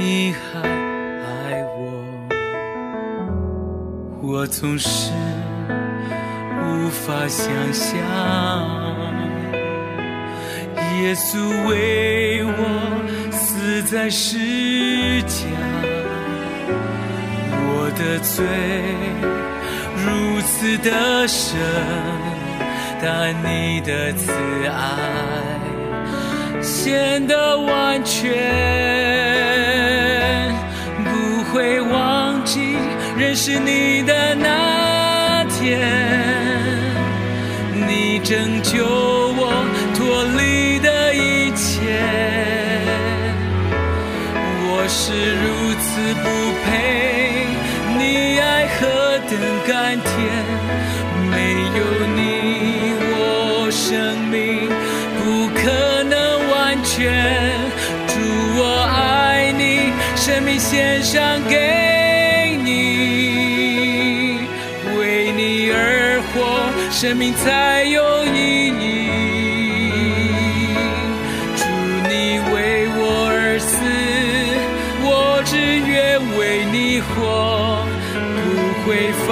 你还爱我。我总是。无法想象，耶稣为我死在十架，我的罪如此的深，但你的慈爱显得完全，会忘记认识你的那天。你拯救才有意义。祝，你为我而死，我只愿为你活，不会放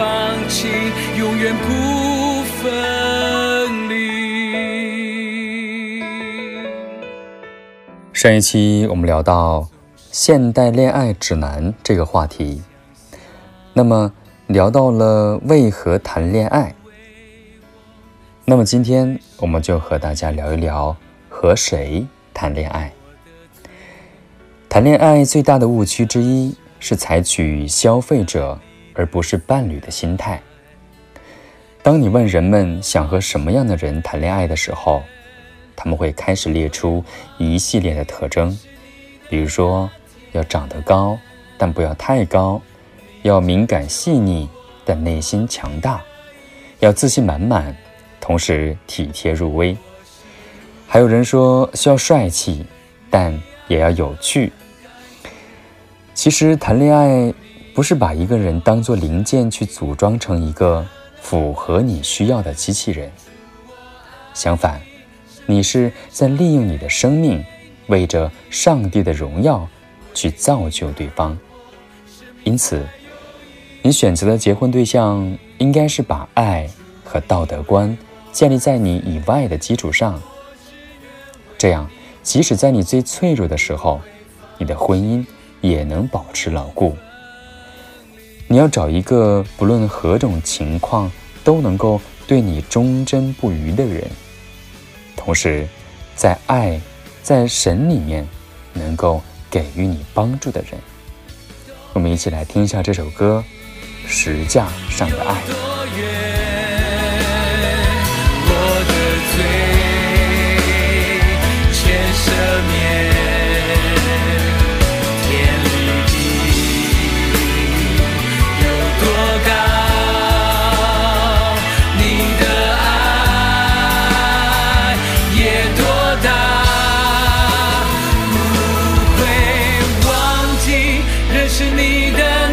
弃，永远不分离。上一期我们聊到现代恋爱指南这个话题，那么聊到了为何谈恋爱。那么今天我们就和大家聊一聊和谁谈恋爱。谈恋爱最大的误区之一是采取消费者而不是伴侣的心态。当你问人们想和什么样的人谈恋爱的时候，他们会开始列出一系列的特征，比如说要长得高，但不要太高；要敏感细腻，但内心强大；要自信满满。同时体贴入微，还有人说需要帅气，但也要有趣。其实谈恋爱不是把一个人当做零件去组装成一个符合你需要的机器人，相反，你是在利用你的生命，为着上帝的荣耀去造就对方。因此，你选择的结婚对象应该是把爱和道德观。建立在你以外的基础上，这样，即使在你最脆弱的时候，你的婚姻也能保持牢固。你要找一个不论何种情况都能够对你忠贞不渝的人，同时，在爱、在神里面能够给予你帮助的人。我们一起来听一下这首歌《石架上的爱》。是你的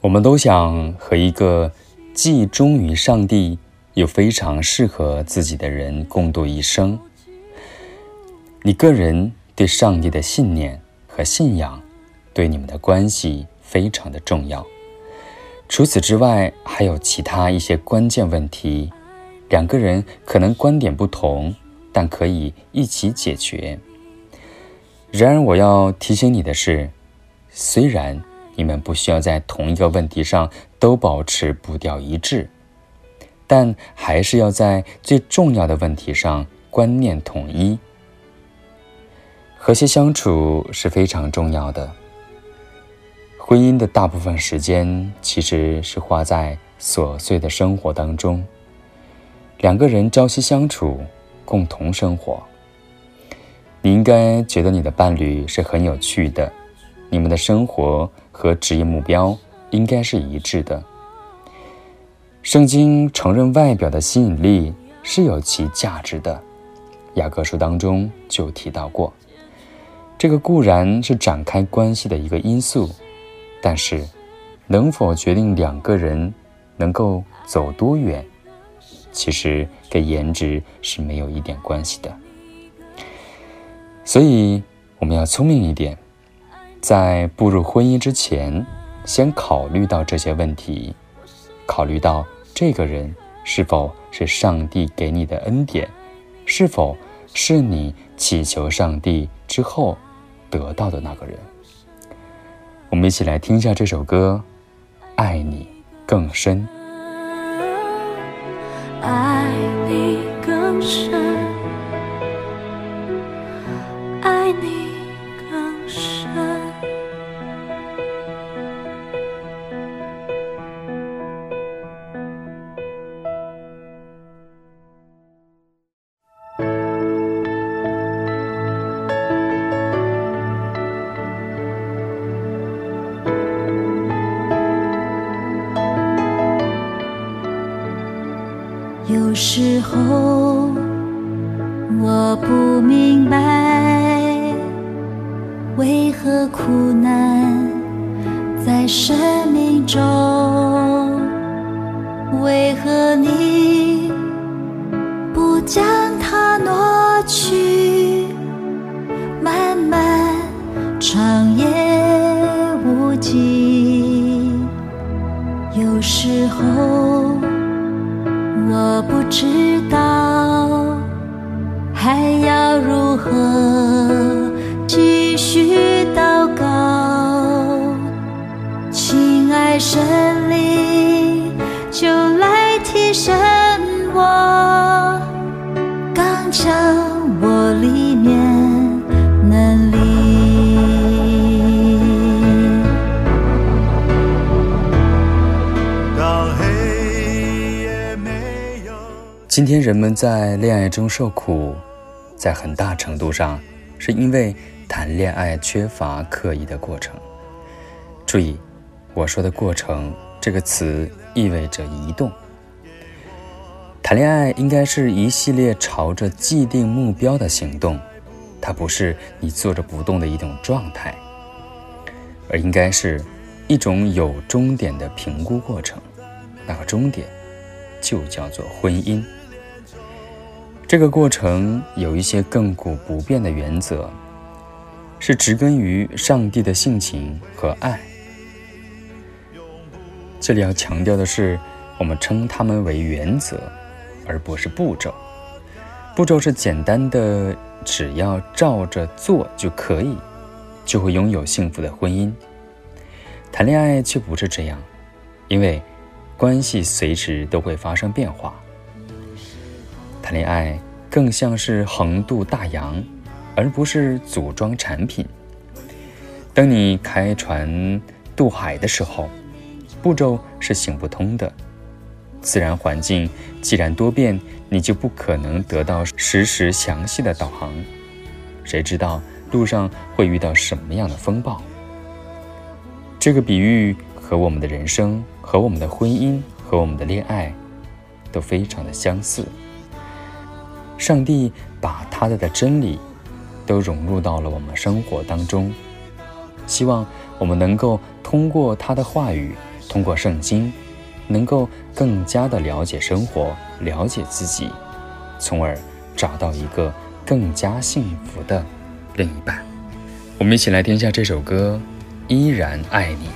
我们都想和一个既忠于上帝又非常适合自己的人共度一生。你个人对上帝的信念和信仰，对你们的关系非常的重要。除此之外，还有其他一些关键问题，两个人可能观点不同，但可以一起解决。然而，我要提醒你的是，虽然你们不需要在同一个问题上都保持步调一致，但还是要在最重要的问题上观念统一。和谐相处是非常重要的。婚姻的大部分时间其实是花在琐碎的生活当中。两个人朝夕相处，共同生活。你应该觉得你的伴侣是很有趣的，你们的生活和职业目标应该是一致的。圣经承认外表的吸引力是有其价值的，雅各书当中就提到过。这个固然是展开关系的一个因素，但是，能否决定两个人能够走多远，其实跟颜值是没有一点关系的。所以，我们要聪明一点，在步入婚姻之前，先考虑到这些问题，考虑到这个人是否是上帝给你的恩典，是否是你祈求上帝之后。得到的那个人，我们一起来听一下这首歌，《爱你更深》。时候。我不知道还要如何继续祷告，亲爱神灵，就来提升我，刚强今天人们在恋爱中受苦，在很大程度上是因为谈恋爱缺乏刻意的过程。注意，我说的过程这个词意味着移动。谈恋爱应该是一系列朝着既定目标的行动，它不是你坐着不动的一种状态，而应该是一种有终点的评估过程。那个终点就叫做婚姻。这个过程有一些亘古不变的原则，是植根于上帝的性情和爱。这里要强调的是，我们称它们为原则，而不是步骤。步骤是简单的，只要照着做就可以，就会拥有幸福的婚姻。谈恋爱却不是这样，因为关系随时都会发生变化。谈恋爱更像是横渡大洋，而不是组装产品。当你开船渡海的时候，步骤是行不通的。自然环境既然多变，你就不可能得到实时详细的导航。谁知道路上会遇到什么样的风暴？这个比喻和我们的人生、和我们的婚姻、和我们的恋爱，都非常的相似。上帝把他的真理都融入到了我们生活当中，希望我们能够通过他的话语，通过圣经，能够更加的了解生活，了解自己，从而找到一个更加幸福的另一半。我们一起来听一下这首歌《依然爱你》。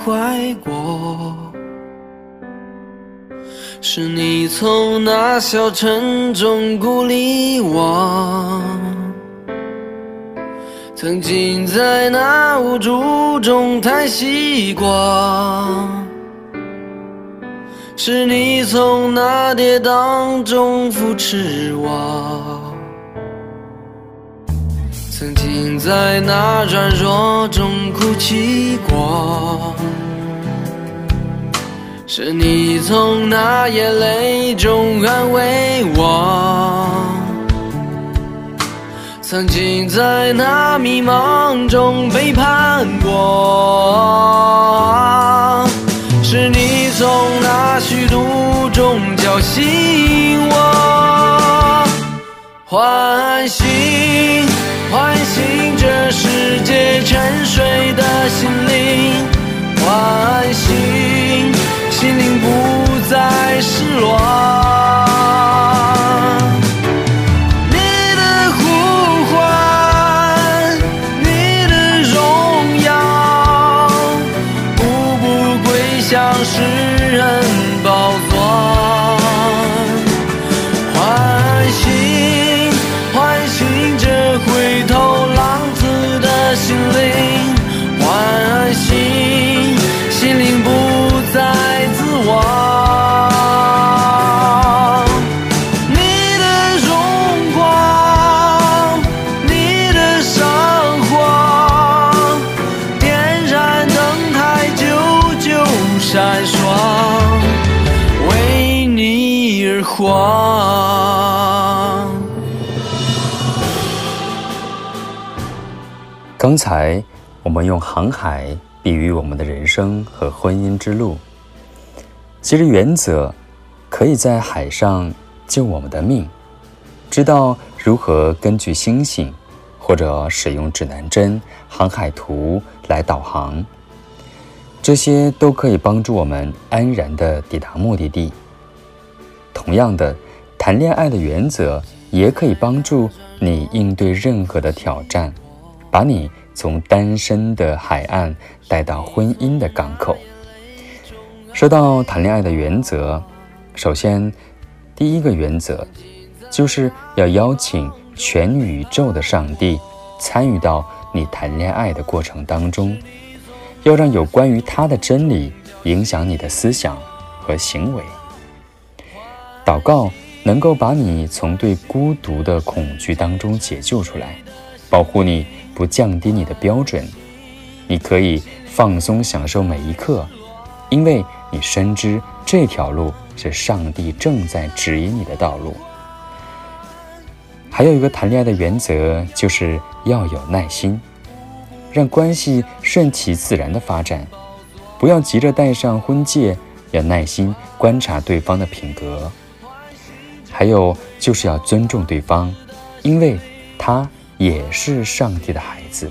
中徘徊过，是你从那小城中鼓励我。曾经在那无助中叹息过，是你从那跌宕中扶持我。曾经在那软弱中哭泣过，是你从那眼泪中安慰我。曾经在那迷茫中背叛过，是你从那虚度中叫醒我，唤醒。唤醒这世界沉睡的心灵，唤醒心灵不再失落。刚才我们用航海比喻我们的人生和婚姻之路。其实原则可以在海上救我们的命，知道如何根据星星或者使用指南针、航海图来导航，这些都可以帮助我们安然的抵达目的地。同样的，谈恋爱的原则也可以帮助你应对任何的挑战。把你从单身的海岸带到婚姻的港口。说到谈恋爱的原则，首先，第一个原则就是要邀请全宇宙的上帝参与到你谈恋爱的过程当中，要让有关于他的真理影响你的思想和行为。祷告能够把你从对孤独的恐惧当中解救出来，保护你。不降低你的标准，你可以放松享受每一刻，因为你深知这条路是上帝正在指引你的道路。还有一个谈恋爱的原则，就是要有耐心，让关系顺其自然的发展，不要急着戴上婚戒，要耐心观察对方的品格。还有就是要尊重对方，因为他。也是上帝的孩子，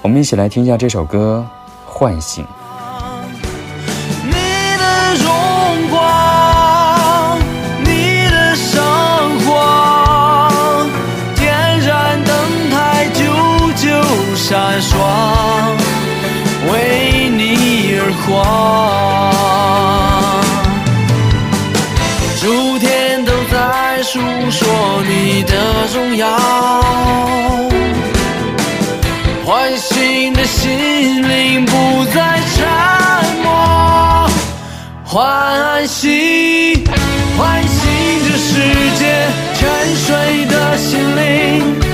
我们一起来听一下这首歌《唤醒》。你的荣光，你的生活，点燃灯台，久久闪烁，为你而狂，唤醒，唤醒这世界沉睡的心灵，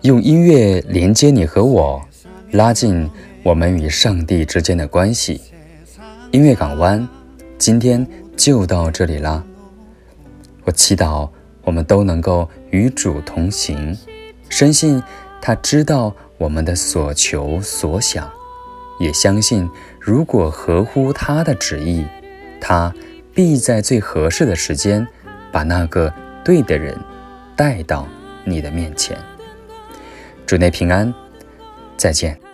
用音乐连接你和我，拉近我们与上帝之间的关系。音乐港湾，今天就到这里啦。我祈祷我们都能够与主同行，深信他知道我们的所求所想，也相信如果合乎他的旨意，他必在最合适的时间把那个对的人带到你的面前。祝你平安，再见。